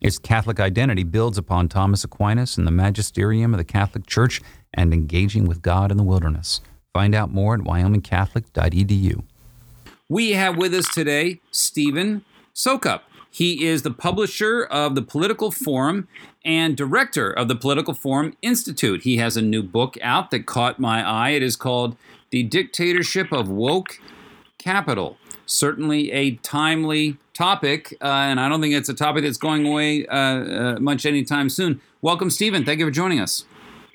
Its Catholic identity builds upon Thomas Aquinas and the magisterium of the Catholic Church and engaging with God in the wilderness. Find out more at wyomingcatholic.edu. We have with us today Stephen Soukup. He is the publisher of the Political Forum and director of the Political Forum Institute. He has a new book out that caught my eye. It is called The Dictatorship of Woke Capital. Certainly a timely topic, uh, and I don't think it's a topic that's going away uh, uh, much anytime soon. Welcome, Stephen. Thank you for joining us.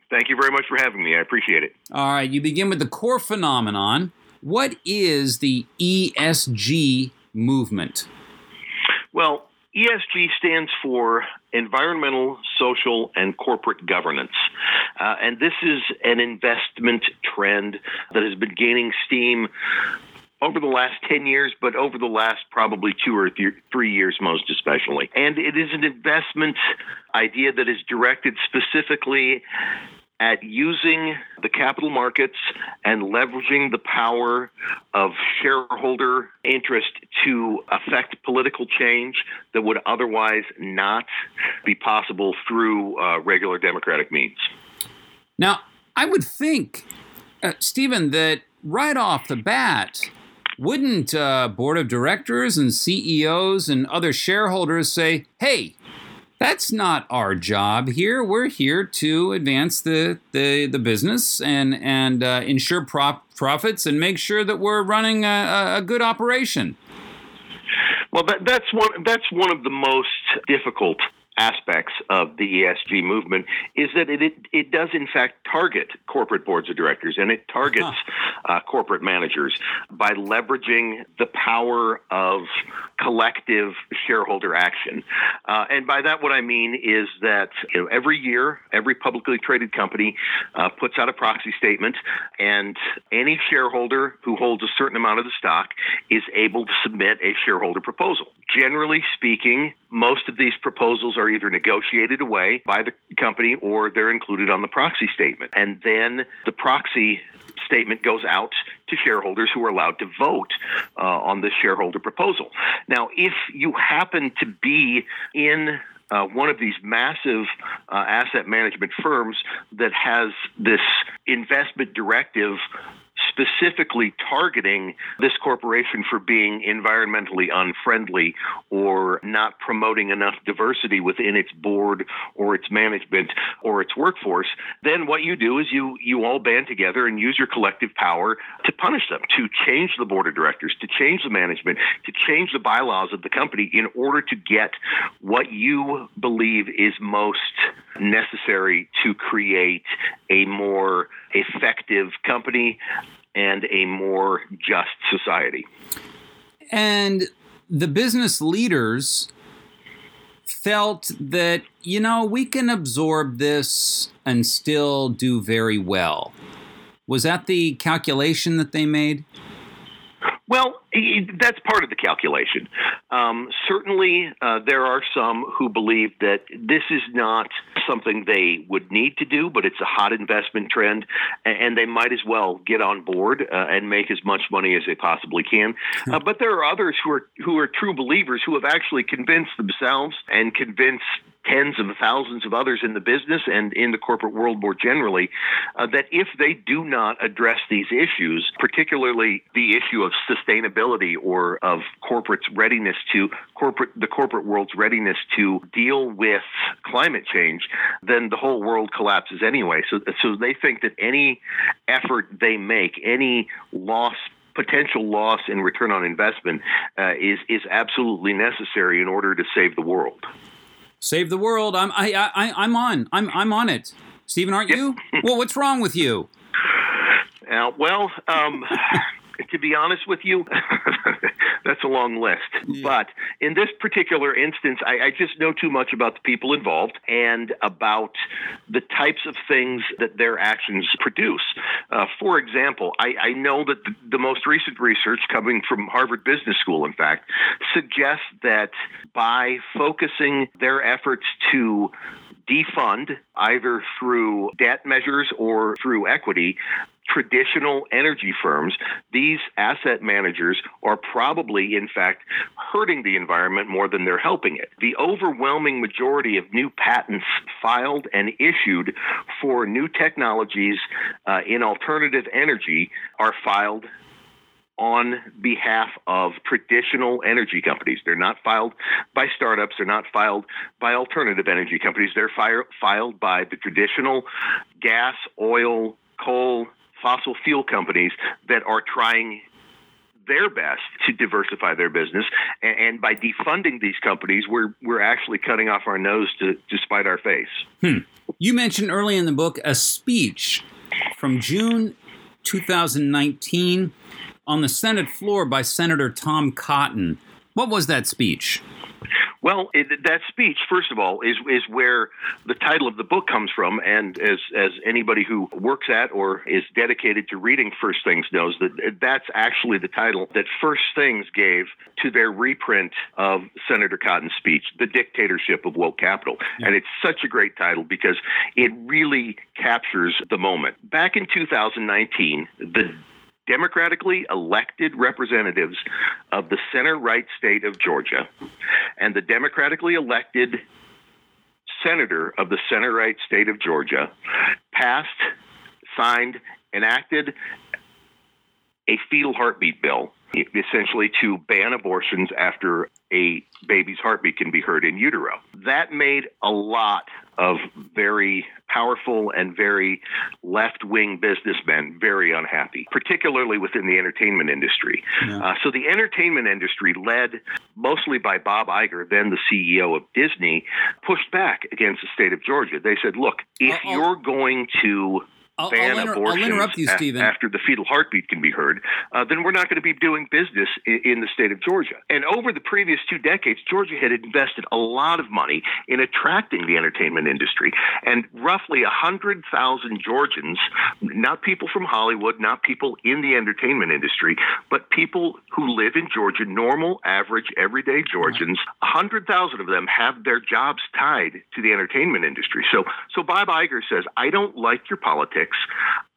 Thank you very much for having me. I appreciate it. All right, you begin with the core phenomenon. What is the ESG movement? Well, ESG stands for environmental, social, and corporate governance. Uh, and this is an investment trend that has been gaining steam over the last 10 years, but over the last probably two or th- three years, most especially. And it is an investment idea that is directed specifically at using the capital markets and leveraging the power of shareholder interest to affect political change that would otherwise not be possible through uh, regular democratic means. Now, I would think, uh, Stephen, that right off the bat, wouldn't uh, board of directors and CEOs and other shareholders say, hey, that's not our job here. We're here to advance the the, the business and and uh, ensure prop, profits and make sure that we're running a, a good operation. Well, that, that's one that's one of the most difficult aspects of the ESG movement is that it, it, it does in fact target corporate boards of directors and it targets huh. uh, corporate managers by leveraging the power of collective shareholder action. Uh, and by that, what I mean is that you know, every year, every publicly traded company uh, puts out a proxy statement, and any shareholder who holds a certain amount of the stock is able to submit a shareholder proposal. Generally speaking, most of these proposals are either negotiated away by the company or they're included on the proxy statement. And then the proxy statement goes out to shareholders who are allowed to vote uh, on this shareholder proposal. Now, if you happen to be in uh, one of these massive uh, asset management firms that has this investment directive specifically targeting this corporation for being environmentally unfriendly or not promoting enough diversity within its board or its management or its workforce, then what you do is you you all band together and use your collective power to punish them, to change the board of directors, to change the management, to change the bylaws of the company in order to get what you believe is most necessary to create a more effective company and a more just society. And the business leaders felt that, you know, we can absorb this and still do very well. Was that the calculation that they made? Well, that's part of the calculation. Um, certainly, uh, there are some who believe that this is not something they would need to do, but it's a hot investment trend, and they might as well get on board uh, and make as much money as they possibly can. Uh, but there are others who are who are true believers who have actually convinced themselves and convinced tens of thousands of others in the business and in the corporate world more generally, uh, that if they do not address these issues, particularly the issue of sustainability or of corporate's readiness to corporate the corporate world's readiness to deal with climate change, then the whole world collapses anyway. So, so they think that any effort they make, any loss potential loss in return on investment uh, is is absolutely necessary in order to save the world. Save the world. I'm I, I I'm on. I'm I'm on it. Stephen, aren't you? well, what's wrong with you? Uh, well, um, to be honest with you, that's a long list. Yeah. But in this particular instance, I, I, just know too much about the people involved and about the types of things that their actions produce. Uh, for example, I, I know that the, the most recent research coming from Harvard Business School, in fact, suggests that by focusing their efforts to defund either through debt measures or through equity traditional energy firms, these asset managers are probably, in fact, hurting the environment more than they're helping it. The overwhelming majority of new patents filed and issued for new technologies uh, in alternative energy are filed on behalf of traditional energy companies. They're not filed by startups, they're not filed by alternative energy companies. They're fire, filed by the traditional gas, oil, coal, fossil fuel companies that are trying their best to diversify their business. And, and, by defunding these companies, we're we're actually cutting off our nose to, to spite our face. Hmm. You mentioned early in the book a speech from June 2019 on the Senate floor by Senator Tom Cotton. What was that speech? Well, it, that speech, first of all, is is where the title of the book comes from, and as as anybody who works at or is dedicated to reading First Things knows that uh, that's actually the title that First Things gave to their reprint of Senator Cotton's speech, "The Dictatorship of Woke Capital," yeah. and it's such a great title because it really captures the moment. Back in 2019, the democratically elected representatives of the center right state of Georgia and the democratically elected senator of the center right state of Georgia passed, signed, enacted a fetal heartbeat bill essentially to ban abortions after a baby's heartbeat can be heard in utero. That made a lot of very powerful and very left wing businessmen very unhappy, particularly within the entertainment industry. Yeah. Uh, so the entertainment industry, led mostly by Bob Iger, then the CEO of Disney, pushed back against the state of Georgia. They said, look, if Uh-oh. you're going to I'll, ban I'll, inter- I'll you, Stephen. after the fetal heartbeat can be heard, uh, then we're not going to be doing business in, in, the state of Georgia. And over the previous two decades, Georgia had invested a lot of money in attracting the entertainment industry. And roughly 100,000 Georgians, not people from Hollywood, not people in the entertainment industry, but people who live in Georgia, normal, average, everyday Georgians, 100,000 of them have their jobs tied to the entertainment industry. So, so Bob Iger says, I don't like your politics.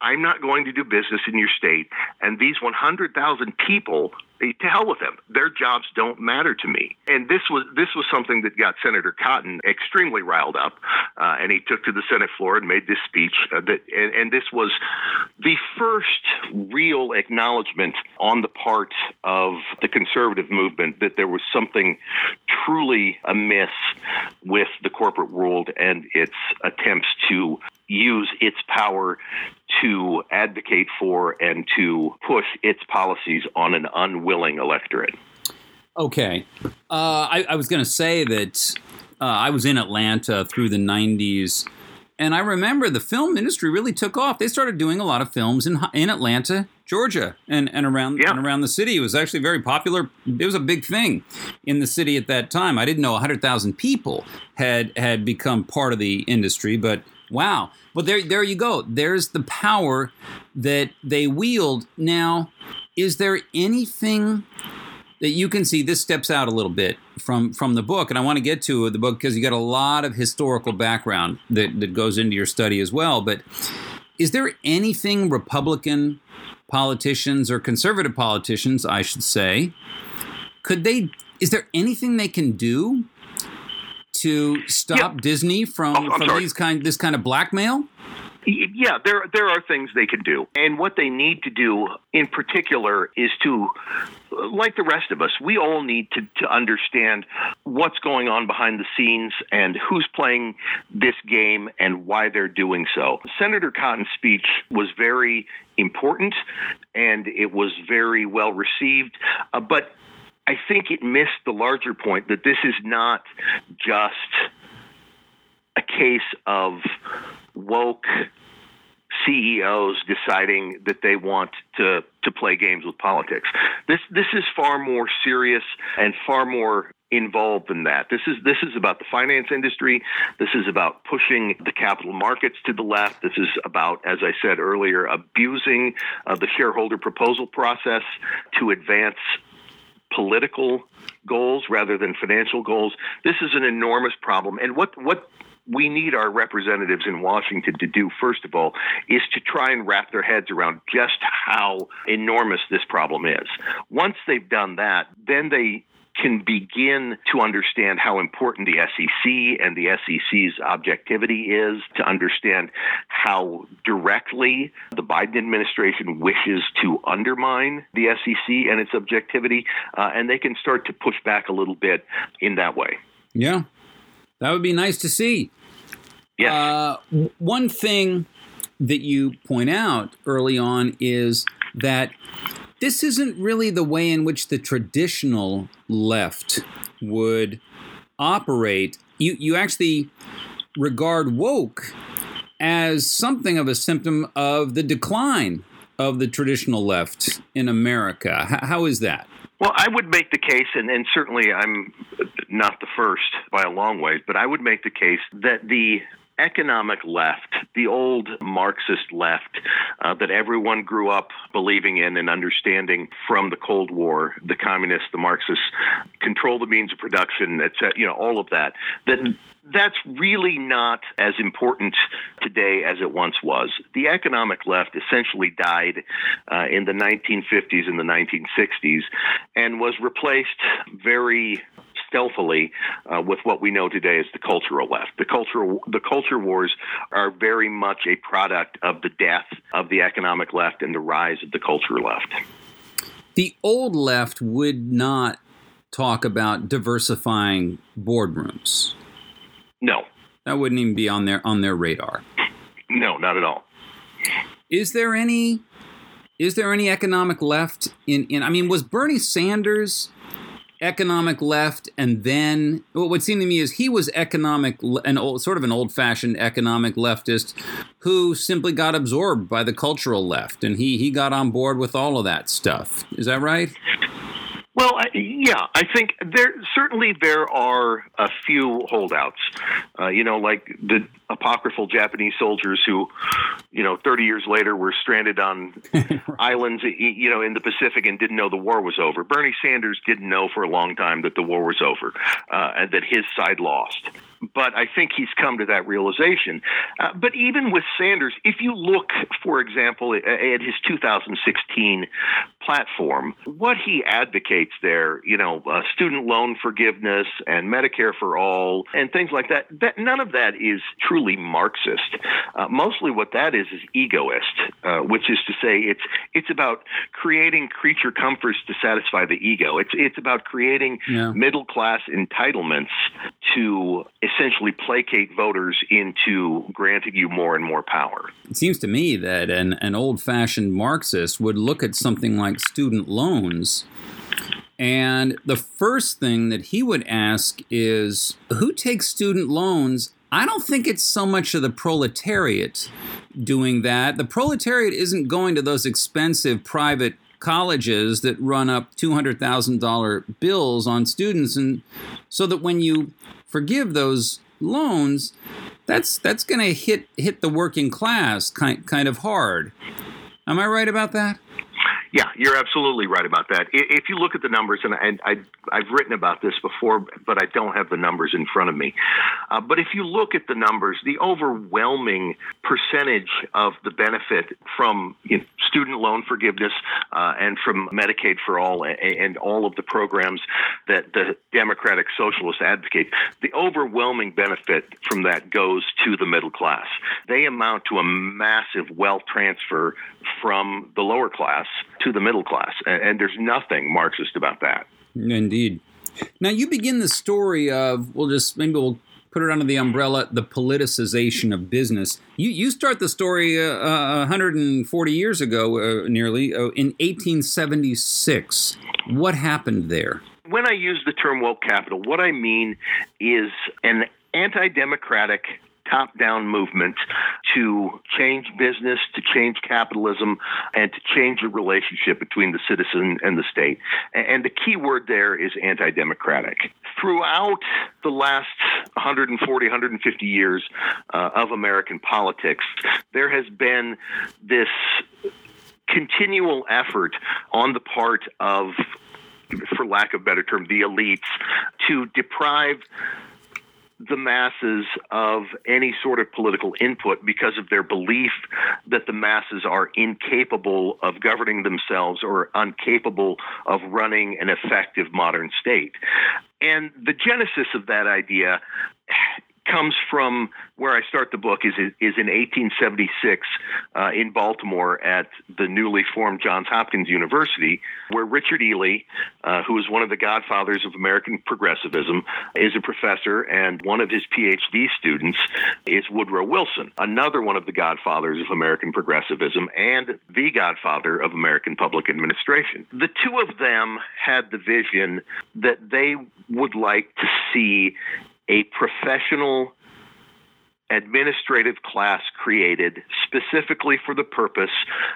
I'm not going to do business in your state. And these 100,000 people to hell with them. Their jobs don't matter to me. And this was this was something that got Senator Cotton extremely riled up, uh, and he took to the Senate floor and made this speech. Uh, that and, and, this was the first real acknowledgement on the part of the conservative movement that there was something truly amiss with the corporate world and its attempts to use its power to advocate for and to push its policies on an unwilling electorate. Okay. Uh, I, I, was going to say that uh, I was in Atlanta through the 90s, and I remember the film industry really took off. They started doing a lot of films in, in Atlanta, Georgia, and, and, around, yeah. and around the city. It was actually very popular. It was a big thing in the city at that time. I didn't know 100,000 people had, had become part of the industry, but Wow. Well, there, there you go. There's the power that they wield. Now, is there anything that you can see? This steps out a little bit from from the book, and I want to get to the book because you got a lot of historical background that that goes into your study as well. But is there anything Republican politicians or conservative politicians, I should say, could they? Is there anything they can do to stop Yeah. Disney from, Oh, from sorry. these kind this kind of blackmail? Yeah, there there are things they can do, and what they need to do in particular is to, like the rest of us, we all need to to understand what's going on behind the scenes and who's playing this game and why they're doing so. Senator Cotton's speech was very important, and it was very well received, uh, but. I think it missed the larger point that this is not just a case of woke CEOs deciding that they want to to play games with politics. This this is far more serious and far more involved than that. This is this is about the finance industry. This is about pushing the capital markets to the left. This is about, as I said earlier, abusing uh, the shareholder proposal process to advance political goals rather than financial goals. This is an enormous problem. And what what we need our representatives in Washington to do, first of all, is to try and wrap their heads around just how enormous this problem is. Once they've done that, then they can begin to understand how important the SEC and the SEC's objectivity is, to understand how directly the Biden administration wishes to undermine the SEC and its objectivity, uh, and they can start to push back a little bit in that way. Yeah, that would be nice to see. Yes. Uh, one thing that you point out early on is that this isn't really the way in which the traditional left would operate. You you actually regard woke as something of a symptom of the decline of the traditional left in America. How is that? Well, I would make the case, and, and certainly I'm not the first by a long way, but I would make the case that the economic left, the old Marxist left uh, that everyone grew up believing in and understanding from the Cold War, the communists, the Marxists, control the means of production, etc., you know, all of that, that that's really not as important today as it once was. The economic left essentially died uh, in the 1950s and the 1960s and was replaced very stealthily uh, with what we know today as the cultural left. The cultural the culture wars are very much a product of the death of the economic left and the rise of the culture left. The old left would not talk about diversifying boardrooms. No, That wouldn't even be on their on their radar. no, not at all. Is there any is there any economic left in in I mean was Bernie Sanders economic left and then what seemed to me is he was economic an sort of an old-fashioned economic leftist who simply got absorbed by the cultural left and he he got on board with all of that stuff. Is that right? Well, I, yeah, I think there certainly there are a few holdouts. Uh, you know, like the apocryphal Japanese soldiers who, you know, 30 years later were stranded on islands, you know, in the Pacific and didn't know the war was over. Bernie Sanders didn't know for a long time that the war was over uh, and that his side lost. But I think he's come to that realization. Uh, but even with Sanders, if you look, for example, at at his 2016 platform, what he advocates there, you know, uh, student loan forgiveness and Medicare for all and things like that, that none of that is truly Marxist. Uh, mostly what that is is egoist, uh, which is to say it's it's about creating creature comforts to satisfy the ego. It's it's about creating Yeah. middle class entitlements to essentially placate voters into granting you more and more power. It seems to me that an, an old fashioned Marxist would look at something like student loans, and the first thing that he would ask is who takes student loans? I don't think it's so much of the proletariat doing that. The proletariat isn't going to those expensive private colleges that run up $200,000 bills on students and so that when you forgive those loans that's that's going to hit hit the working class kind kind of hard. Am I right about that? Yeah, you're absolutely right about that. If you look at the numbers, and I, have written about this before, but I don't have the numbers in front of me. Uh, but if you look at the numbers, the overwhelming percentage of the benefit from you know, student loan forgiveness uh, and from Medicaid for all and all of the programs that the Democratic Socialists advocate, the overwhelming benefit from that goes to the middle class. They amount to a massive wealth transfer from the lower class to the middle class. And, and there's nothing Marxist about that. Indeed. Now, you begin the story of, we'll just, maybe we'll put it under the umbrella, the politicization of business. You, you start the story uh, uh, 140 years ago, uh, nearly, uh, in 1876. What happened there? When I use the term woke capital, what I mean is an anti democratic top down movement to change business, to change capitalism, and to change the relationship between the citizen and the state. And the key word there is anti democratic. Throughout the last 140, 150 years uh, of American politics, there has been this continual effort on the part of for lack of a better term, the elites to deprive the masses of any sort of political input because of their belief that the masses are incapable of governing themselves or incapable of running an effective modern state. And the genesis of that idea comes from where I start the book is is in 1876 uh, in Baltimore at the newly formed Johns Hopkins University, where Richard Ely, uh, who is one of the godfathers of American progressivism, is a professor, and one of his PhD students is Woodrow Wilson, another one of the godfathers of American progressivism and the godfather of American public administration. The two of them had the vision that they would like to see a professional administrative class created specifically for the purpose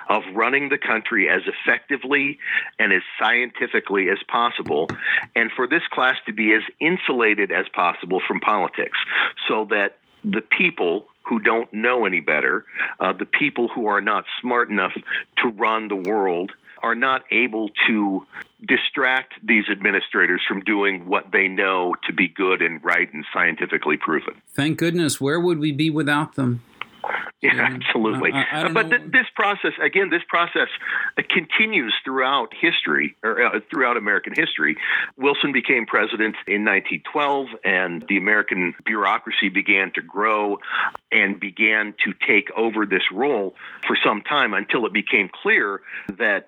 of running the country as effectively and as scientifically as possible, and for this class to be as insulated as possible from politics so that the people who don't know any better, uh, the people who are not smart enough to run the world, are not able to distract these administrators from doing what they know to be good and right and scientifically proven. Thank goodness. Where would we be without them? Yeah, absolutely. I, I but th- this process, again, this process uh, continues throughout history, or uh, throughout American history. Wilson became president in 1912, and the American bureaucracy began to grow and began to take over this role for some time until it became clear that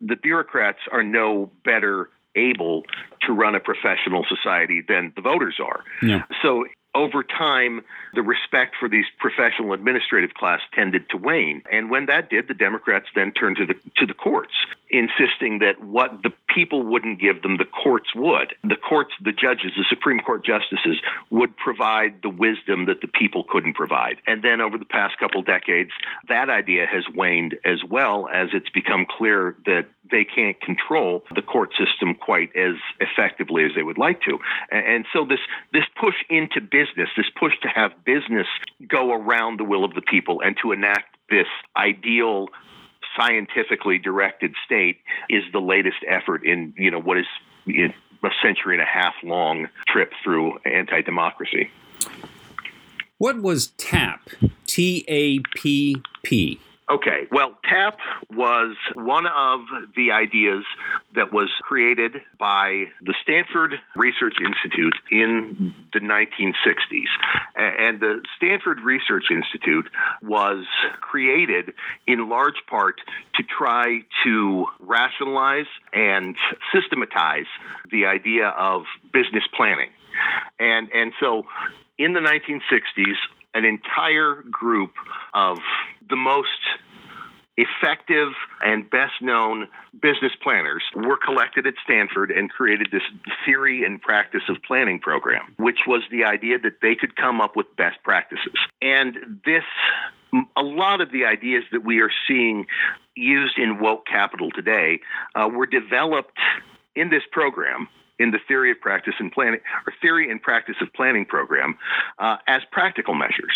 the bureaucrats are no better able to run a professional society than the voters are. Yeah. So over time, the respect for these professional administrative class tended to wane. And when that did, the Democrats then turned to the to the courts, insisting that what the people wouldn't give them, the courts would. The courts, the judges, the Supreme Court justices would provide the wisdom that the people couldn't provide. And then over the past couple decades, that idea has waned as well as it's become clear that they can't control the court system quite as effectively as they would like to. And, so this this push into business, this push to have business go around the will of the people and to enact this ideal scientifically directed state is the latest effort in you know what is a century and a half long trip through anti-democracy. What was TAP? T A P P. Okay, well, TAP was one of the ideas that was created by the Stanford Research Institute in the 1960s. And the Stanford Research Institute was created in large part to try to rationalize and systematize the idea of business planning. And, and so in the 1960s, an entire group of the most effective and best known business planners were collected at Stanford and created this theory and practice of planning program, which was the idea that they could come up with best practices. And this, a lot of the ideas that we are seeing used in woke capital today uh, were developed in this program in the theory of practice and planning or theory and practice of planning program uh, as practical measures.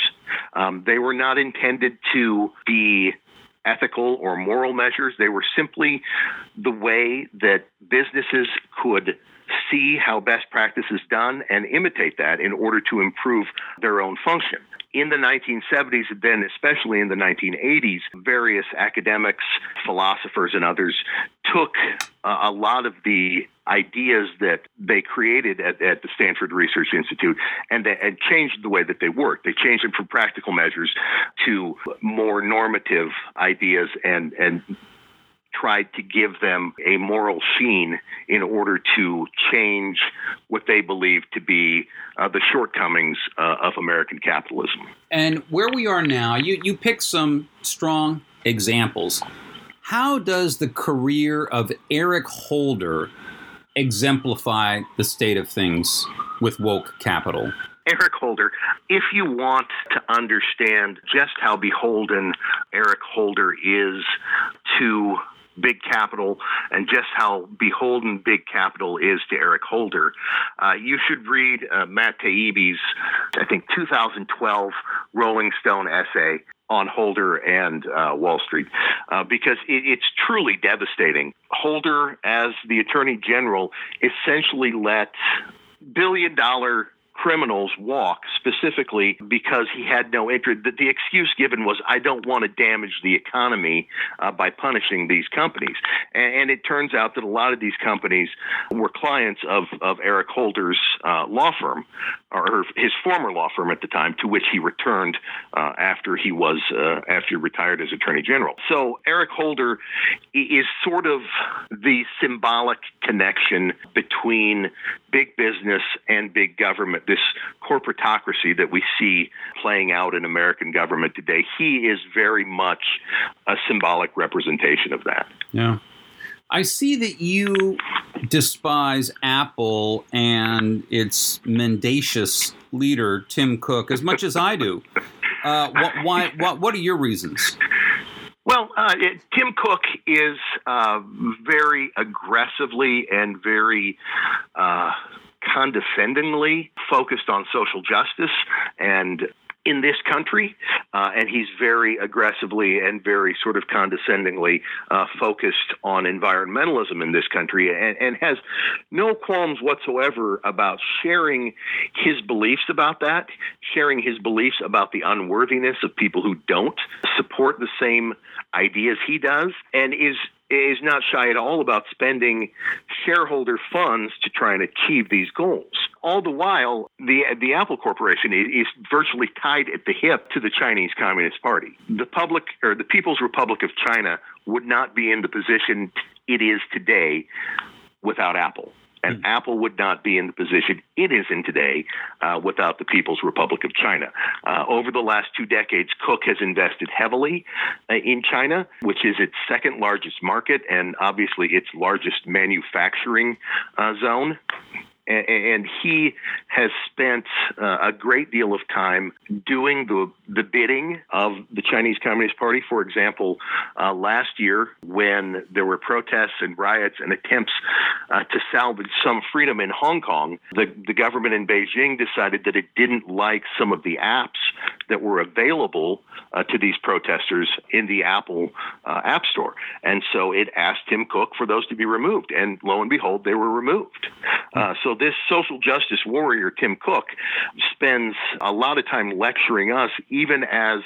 Um, they were not intended to be ethical or moral measures. They were simply the way that businesses could see how best practice is done and imitate that in order to improve their own function. In the 1970s, then especially in the 1980s, various academics, philosophers, and others took a lot of the ideas that they created at, at the Stanford Research Institute and, and changed the way that they worked. They changed them from practical measures to more normative ideas and, and tried to give them a moral sheen in order to change what they believed to be uh, the shortcomings uh, of American capitalism. And where we are now, you, you pick some strong examples. How does the career of Eric Holder exemplify the state of things with woke capital? Eric Holder, if you want to understand just how beholden Eric Holder is to big capital and just how beholden big capital is to Eric Holder, uh, you should read uh, Matt Taibbi's, I think, 2012 Rolling Stone essay on Holder and uh, Wall Street uh, because it, it's truly devastating. Holder, as the Attorney General, essentially let billion dollar criminals walk specifically because he had no interest. The, the excuse given was, I don't want to damage the economy uh, by punishing these companies. And, and, it turns out that a lot of these companies were clients of, of Eric Holder's uh, law firm, or his former law firm at the time, to which he returned uh, after he was uh, after he retired as Attorney General. So Eric Holder is sort of the symbolic connection between big business and big government, this corporatocracy that we see playing out in American government today. He is very much a symbolic representation of that. Yeah. I see that you despise Apple and its mendacious leader, Tim Cook, as much as I do. Uh, what, why, what, what are your reasons? Well, uh, it, Tim Cook is uh, very aggressively and very uh, condescendingly focused on social justice and in this country, uh, and he's very aggressively and very sort of condescendingly uh, focused on environmentalism in this country, and, and, has no qualms whatsoever about sharing his beliefs about that, sharing his beliefs about the unworthiness of people who don't support the same ideas he does, and is is not shy at all about spending shareholder funds to try and achieve these goals. All the while, the the Apple Corporation is, virtually tied at the hip to the Chinese Communist Party. The public or the People's Republic of China would not be in the position it is today without Apple. And mm. Apple would not be in the position it is in today uh, without the People's Republic of China. Uh, over the last two decades, Cook has invested heavily uh, in China, which is its second largest market and obviously its largest manufacturing uh, zone and he has spent uh, a great deal of time doing the the bidding of the Chinese Communist Party. For example, uh, last year when there were protests and riots and attempts uh, to salvage some freedom in Hong Kong, the the government in Beijing decided that it didn't like some of the apps that were available uh, to these protesters in the Apple uh, App Store, and so it asked Tim Cook for those to be removed, and lo and behold, they were removed. Uh, so this social justice warrior, Tim Cook, spends a lot of time lecturing us, even as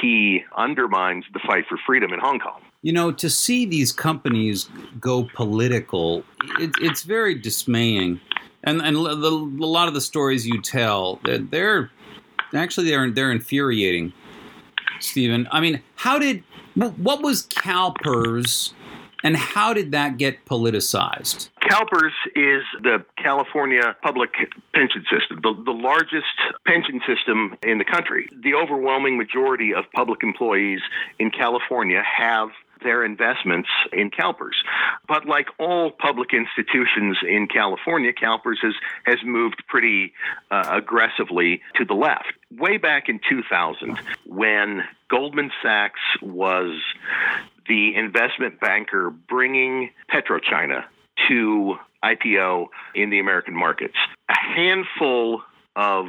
he undermines the fight for freedom in Hong Kong. You know, to see these companies go political, it, it's very dismaying. And, and the, a lot of the stories you tell, they're, they're actually they're they're infuriating, Stephen. I mean, how did what was CalPERS, and how did that get politicized? CalPERS is the California public pension system, the, the largest pension system in the country. The overwhelming majority of public employees in California have their investments in CalPERS. But like all public institutions in California, CalPERS has, has moved pretty uh, aggressively to the left. Way back in 2000, when Goldman Sachs was the investment banker bringing PetroChina to IPO in the American markets. A handful of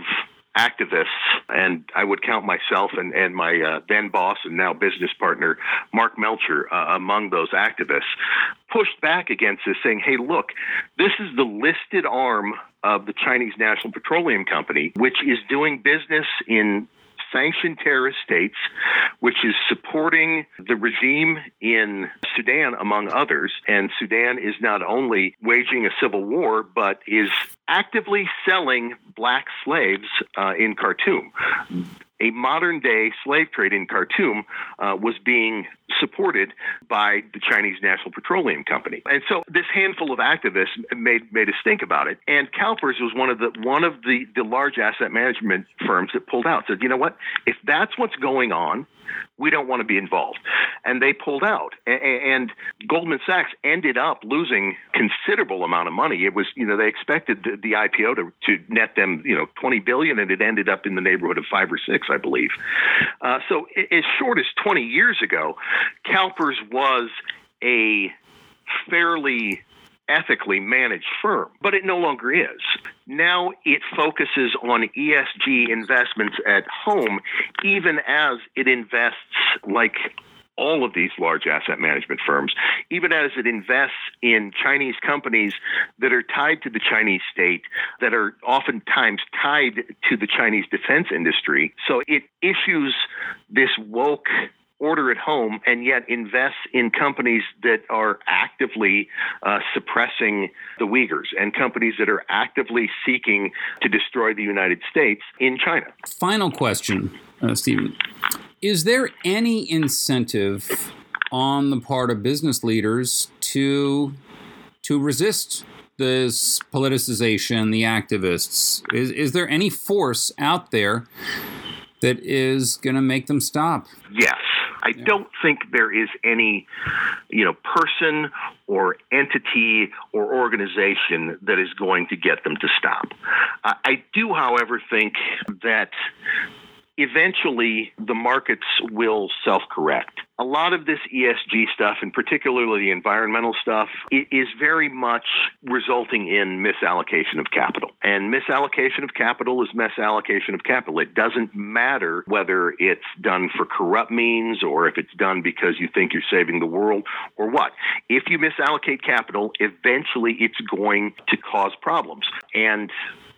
activists, and I would count myself and, and my uh, then boss and now business partner, Mark Melcher, uh, among those activists, pushed back against this, saying, hey, look, this is the listed arm of the Chinese National Petroleum Company, which is doing business in sanctioned terrorist states, which is supporting the regime in Sudan, among others. And Sudan is not only waging a civil war, but is actively selling black slaves uh, in Khartoum a modern day slave trade in Khartoum uh, was being supported by the Chinese National Petroleum Company. And so this handful of activists made made us think about it. And CalPERS was one of the one of the, the large asset management firms that pulled out. Said, you know what? If that's what's going on, we don't want to be involved. And they pulled out. And Goldman Sachs ended up losing considerable amount of money. It was, you know, they expected the, the IPO to, to net them, you know, 20 billion and it ended up in the neighborhood of five or six, I believe. Uh, so as short as 20 years ago, CalPERS was a fairly ethically managed firm, but it no longer is. Now it focuses on ESG investments at home, even as it invests like all of these large asset management firms, even as it invests in Chinese companies that are tied to the Chinese state, that are oftentimes tied to the Chinese defense industry. So it issues this woke order at home and yet invests in companies that are actively uh, suppressing the Uyghurs and companies that are actively seeking to destroy the United States in China. Final question, uh, Stephen. Is there any incentive on the part of business leaders to to resist this politicization, the activists? Is, is there any force out there that is going to make them stop? Yes. I yeah. don't think there is any, you know, person or entity or organization that is going to get them to stop. I do, however, think that eventually the markets will self correct. A lot of this ESG stuff, and particularly the environmental stuff, is very much resulting in misallocation of capital. And misallocation of capital is misallocation of capital. It doesn't matter whether it's done for corrupt means or if it's done because you think you're saving the world or what. If you misallocate capital, eventually it's going to cause problems. And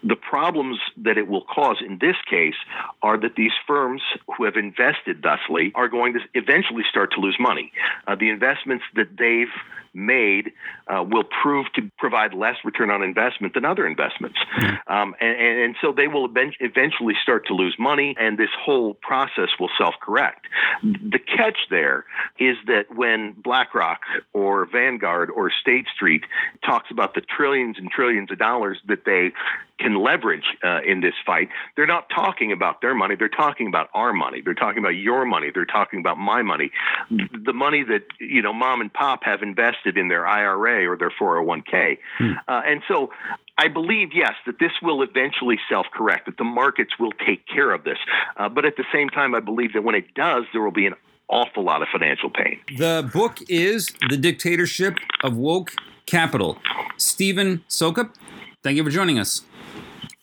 the problems that it will cause in this case are that these firms who have invested thusly are going to eventually start to lose money. Uh, the investments that they've made uh, will prove to provide less return on investment than other investments. Mm-hmm. Um, and, and, so they will eventually start to lose money, and this whole process will self correct. The catch there is that when BlackRock or Vanguard or State Street talks about the trillions and trillions of dollars that they can leverage uh, in this fight, they're not talking about their money. They're talking about our money. They're talking about your money. They're talking about my money, the money that you know mom and pop have invested in their IRA or their 401k. Hmm. Uh, and so, I believe yes that this will eventually self-correct. That the markets will take care of this. Uh, but at the same time, I believe that when it does, there will be an awful lot of financial pain. The book is The Dictatorship of Woke Capital. Stephen Soukup, thank you for joining us.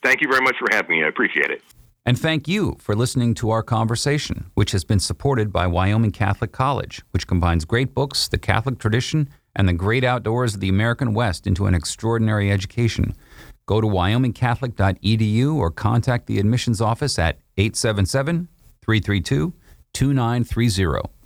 Thank you very much for having me. I appreciate it. And thank you for listening to our conversation, which has been supported by Wyoming Catholic College, which combines great books, the Catholic tradition, and the great outdoors of the American West into an extraordinary education. Go to wyomingcatholic.edu or contact the admissions office at 877 332 2930.